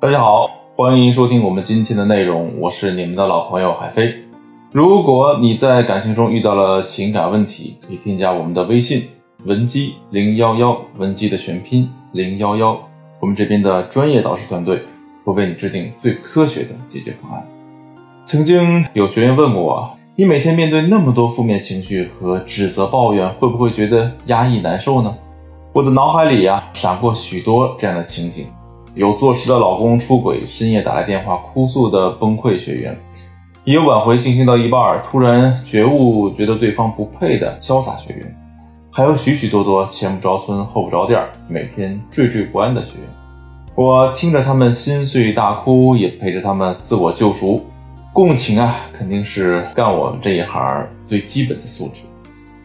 大家好，欢迎收听我们今天的内容，我是你们的老朋友海飞。如果你在感情中遇到了情感问题，可以添加我们的微信文姬零幺幺，文姬的全拼零幺幺，我们这边的专业导师团队会为你制定最科学的解决方案。曾经有学员问过我，你每天面对那么多负面情绪和指责抱怨，会不会觉得压抑难受呢？我的脑海里呀闪过许多这样的情景，有坐实的老公出轨，深夜打来电话哭诉的崩溃学员，也有挽回进行到一半突然觉悟，觉得对方不配的潇洒学员，还有许许多多前不着村后不着店，每天惴惴不安的学员。我听着他们心碎大哭，也陪着他们自我救赎。共情啊，肯定是干我们这一行最基本的素质。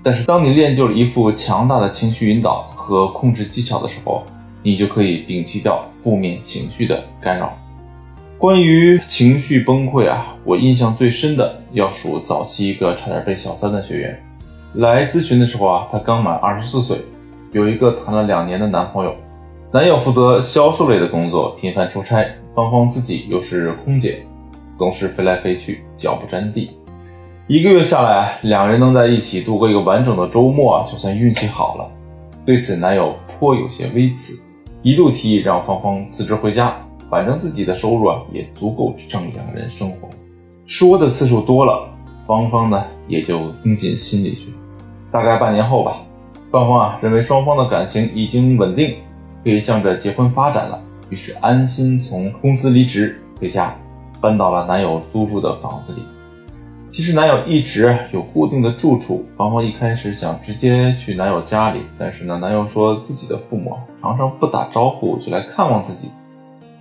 但是，当你练就了一副强大的情绪引导和控制技巧的时候，你就可以摒弃掉负面情绪的干扰。关于情绪崩溃啊，我印象最深的要数早期一个差点被小三的学员。来咨询的时候啊，她刚满二十四岁，有一个谈了两年的男朋友，男友负责销售类的工作，频繁出差，芳芳自己又是空姐，总是飞来飞去，脚不沾地。一个月下来，两人能在一起度过一个完整的周末啊，就算运气好了。对此，男友颇有些微词，一度提议让芳芳辞职回家，反正自己的收入啊也足够支撑两个人生活。说的次数多了，芳芳呢也就听进心里去。大概半年后吧，芳芳啊认为双方的感情已经稳定，可以向着结婚发展了，于是安心从公司离职回家，搬到了男友租住的房子里。其实男友一直有固定的住处，芳芳一开始想直接去男友家里，但是呢，男友说自己的父母常常不打招呼就来看望自己，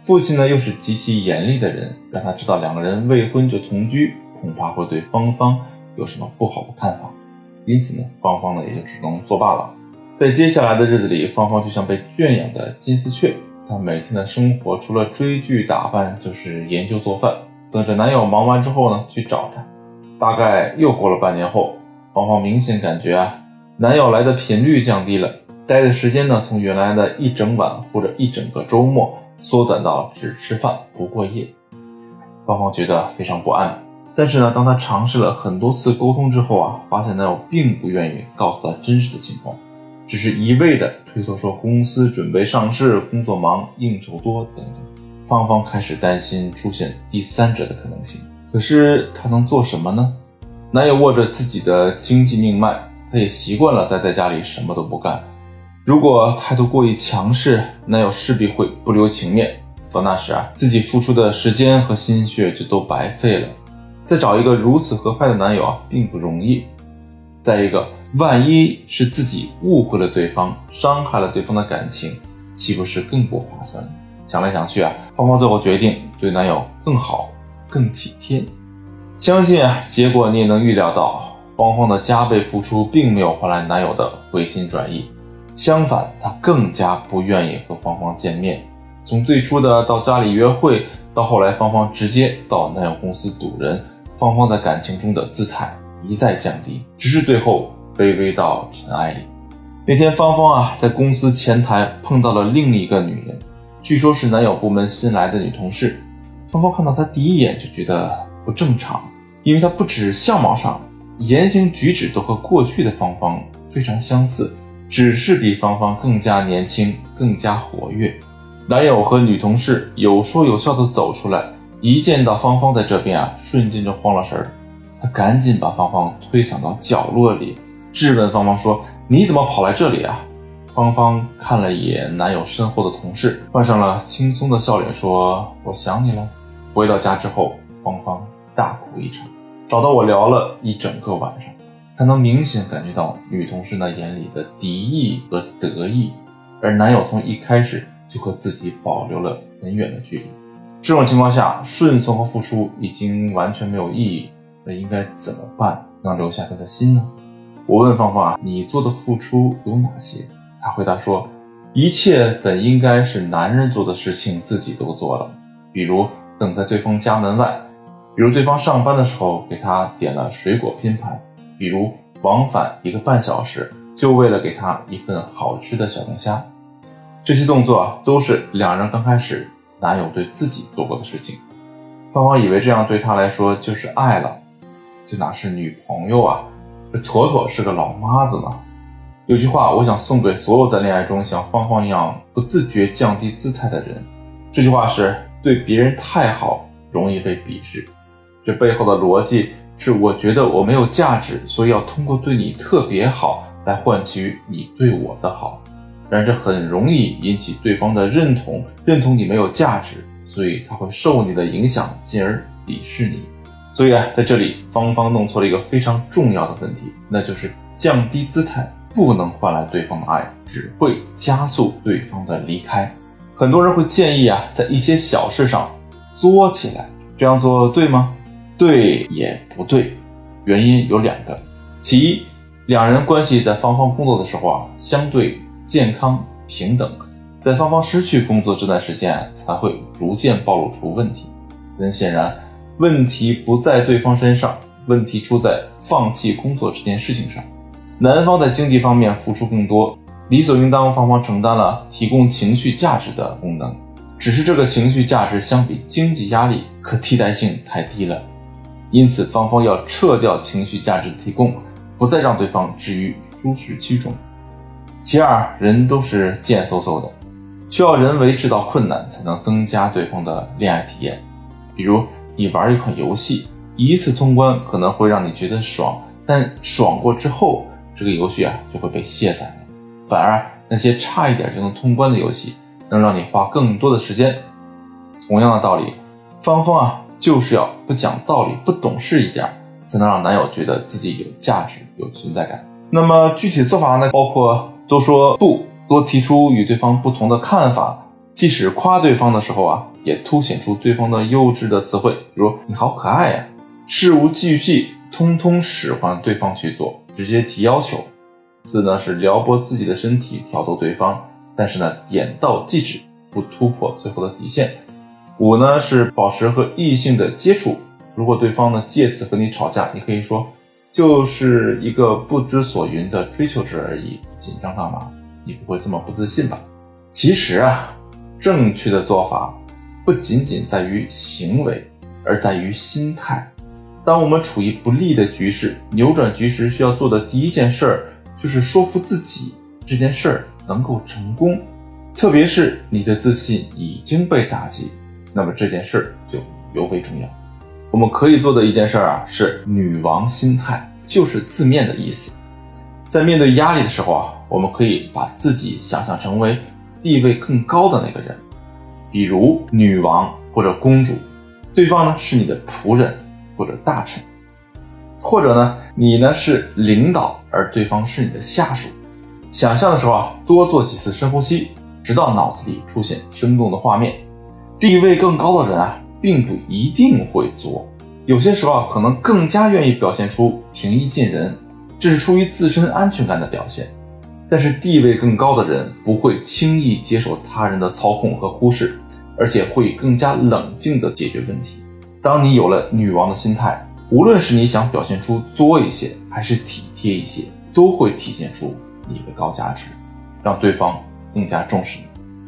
父亲呢又是极其严厉的人，让他知道两个人未婚就同居，恐怕会对芳芳有什么不好的看法，因此呢，芳芳呢也就只能作罢了。在接下来的日子里，芳芳就像被圈养的金丝雀，她每天的生活除了追剧打扮，就是研究做饭，等着男友忙完之后呢去找他。大概又过了半年后，芳芳明显感觉啊，男友来的频率降低了，待的时间呢，从原来的一整晚或者一整个周末，缩短到只吃饭不过夜。芳芳觉得非常不安，但是呢，当她尝试了很多次沟通之后啊，发现男友并不愿意告诉她真实的情况，只是一味的推脱说公司准备上市，工作忙，应酬多等等。芳芳开始担心出现第三者的可能性。可是他能做什么呢？男友握着自己的经济命脉，他也习惯了待在家里什么都不干。如果态度过于强势，男友势必会不留情面。到那时啊，自己付出的时间和心血就都白费了。再找一个如此合拍的男友啊，并不容易。再一个，万一是自己误会了对方，伤害了对方的感情，岂不是更不划算？想来想去啊，芳芳最后决定对男友更好。更体贴，相信啊，结果你也能预料到，芳芳的加倍付出并没有换来男友的回心转意，相反，他更加不愿意和芳芳见面。从最初的到家里约会，到后来芳芳直接到男友公司堵人，芳芳在感情中的姿态一再降低，直至最后卑微到尘埃里。那天，芳芳啊，在公司前台碰到了另一个女人，据说是男友部门新来的女同事。芳芳看到他第一眼就觉得不正常，因为他不止相貌上，言行举止都和过去的芳芳非常相似，只是比芳芳更加年轻，更加活跃。男友和女同事有说有笑的走出来，一见到芳芳在这边啊，瞬间就慌了神儿。他赶紧把芳芳推搡到角落里，质问芳芳说：“你怎么跑来这里啊？”芳芳看了一眼男友身后的同事，换上了轻松的笑脸，说：“我想你了。”回到家之后，芳芳大哭一场，找到我聊了一整个晚上。她能明显感觉到女同事那眼里的敌意和得意，而男友从一开始就和自己保留了很远的距离。这种情况下，顺从和付出已经完全没有意义。那应该怎么办能留下他的心呢？我问芳芳，你做的付出有哪些？她回答说，一切本应该是男人做的事情，自己都做了，比如。等在对方家门外，比如对方上班的时候给他点了水果拼盘，比如往返一个半小时就为了给他一份好吃的小龙虾，这些动作都是两人刚开始男友对自己做过的事情。芳芳以为这样对她来说就是爱了，这哪是女朋友啊，这妥妥是个老妈子呢。有句话，我想送给所有在恋爱中像芳芳一样不自觉降低姿态的人。这句话是：对别人太好容易被鄙视。这背后的逻辑是，我觉得我没有价值，所以要通过对你特别好来换取你对我的好。然而这很容易引起对方的认同，认同你没有价值，所以他会受你的影响，进而鄙视你。所以啊，在这里芳芳弄错了一个非常重要的问题，那就是降低姿态不能换来对方的爱，只会加速对方的离开。很多人会建议啊，在一些小事上作起来，这样做对吗？对也不对，原因有两个。其一，两人关系在芳芳工作的时候啊，相对健康平等，在芳芳失去工作这段时间才会逐渐暴露出问题。很显然，问题不在对方身上，问题出在放弃工作这件事情上。男方在经济方面付出更多。理所应当，芳芳承担了提供情绪价值的功能，只是这个情绪价值相比经济压力可替代性太低了，因此芳芳要撤掉情绪价值提供，不再让对方置于舒适区中。其二，人都是贱嗖嗖的，需要人为制造困难才能增加对方的恋爱体验。比如，你玩一款游戏，一次通关可能会让你觉得爽，但爽过之后，这个游戏啊就会被卸载。反而那些差一点就能通关的游戏，能让你花更多的时间。同样的道理，芳芳啊，就是要不讲道理、不懂事一点，才能让男友觉得自己有价值、有存在感。那么具体的做法呢？包括多说不，多提出与对方不同的看法。即使夸对方的时候啊，也凸显出对方的幼稚的词汇，比如“你好可爱呀”，事无巨细，通通使唤对方去做，直接提要求。四呢是撩拨自己的身体挑逗对方，但是呢点到即止，不突破最后的底线。五呢是保持和异性的接触，如果对方呢借此和你吵架，你可以说就是一个不知所云的追求者而已，紧张干嘛？你不会这么不自信吧？其实啊，正确的做法不仅仅在于行为，而在于心态。当我们处于不利的局势，扭转局势需要做的第一件事儿。就是说服自己这件事儿能够成功，特别是你的自信已经被打击，那么这件事儿就尤为重要。我们可以做的一件事儿啊，是女王心态，就是字面的意思。在面对压力的时候啊，我们可以把自己想象成为地位更高的那个人，比如女王或者公主，对方呢是你的仆人或者大臣。或者呢，你呢是领导，而对方是你的下属。想象的时候啊，多做几次深呼吸，直到脑子里出现生动的画面。地位更高的人啊，并不一定会作，有些时候啊，可能更加愿意表现出平易近人，这是出于自身安全感的表现。但是地位更高的人不会轻易接受他人的操控和忽视，而且会更加冷静地解决问题。当你有了女王的心态。无论是你想表现出作一些，还是体贴一些，都会体现出你的高价值，让对方更加重视你。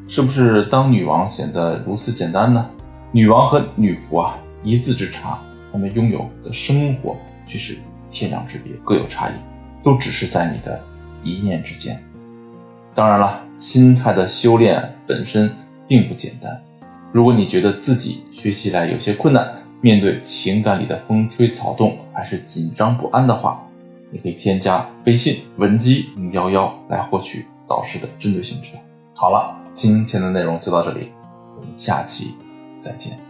是不是当女王显得如此简单呢？女王和女仆啊，一字之差，他们拥有的生活却是天壤之别，各有差异，都只是在你的一念之间。当然了，心态的修炼本身并不简单。如果你觉得自己学习来有些困难，面对情感里的风吹草动，还是紧张不安的话，你可以添加微信文姬零幺幺来获取导师的针对性指导。好了，今天的内容就到这里，我们下期再见。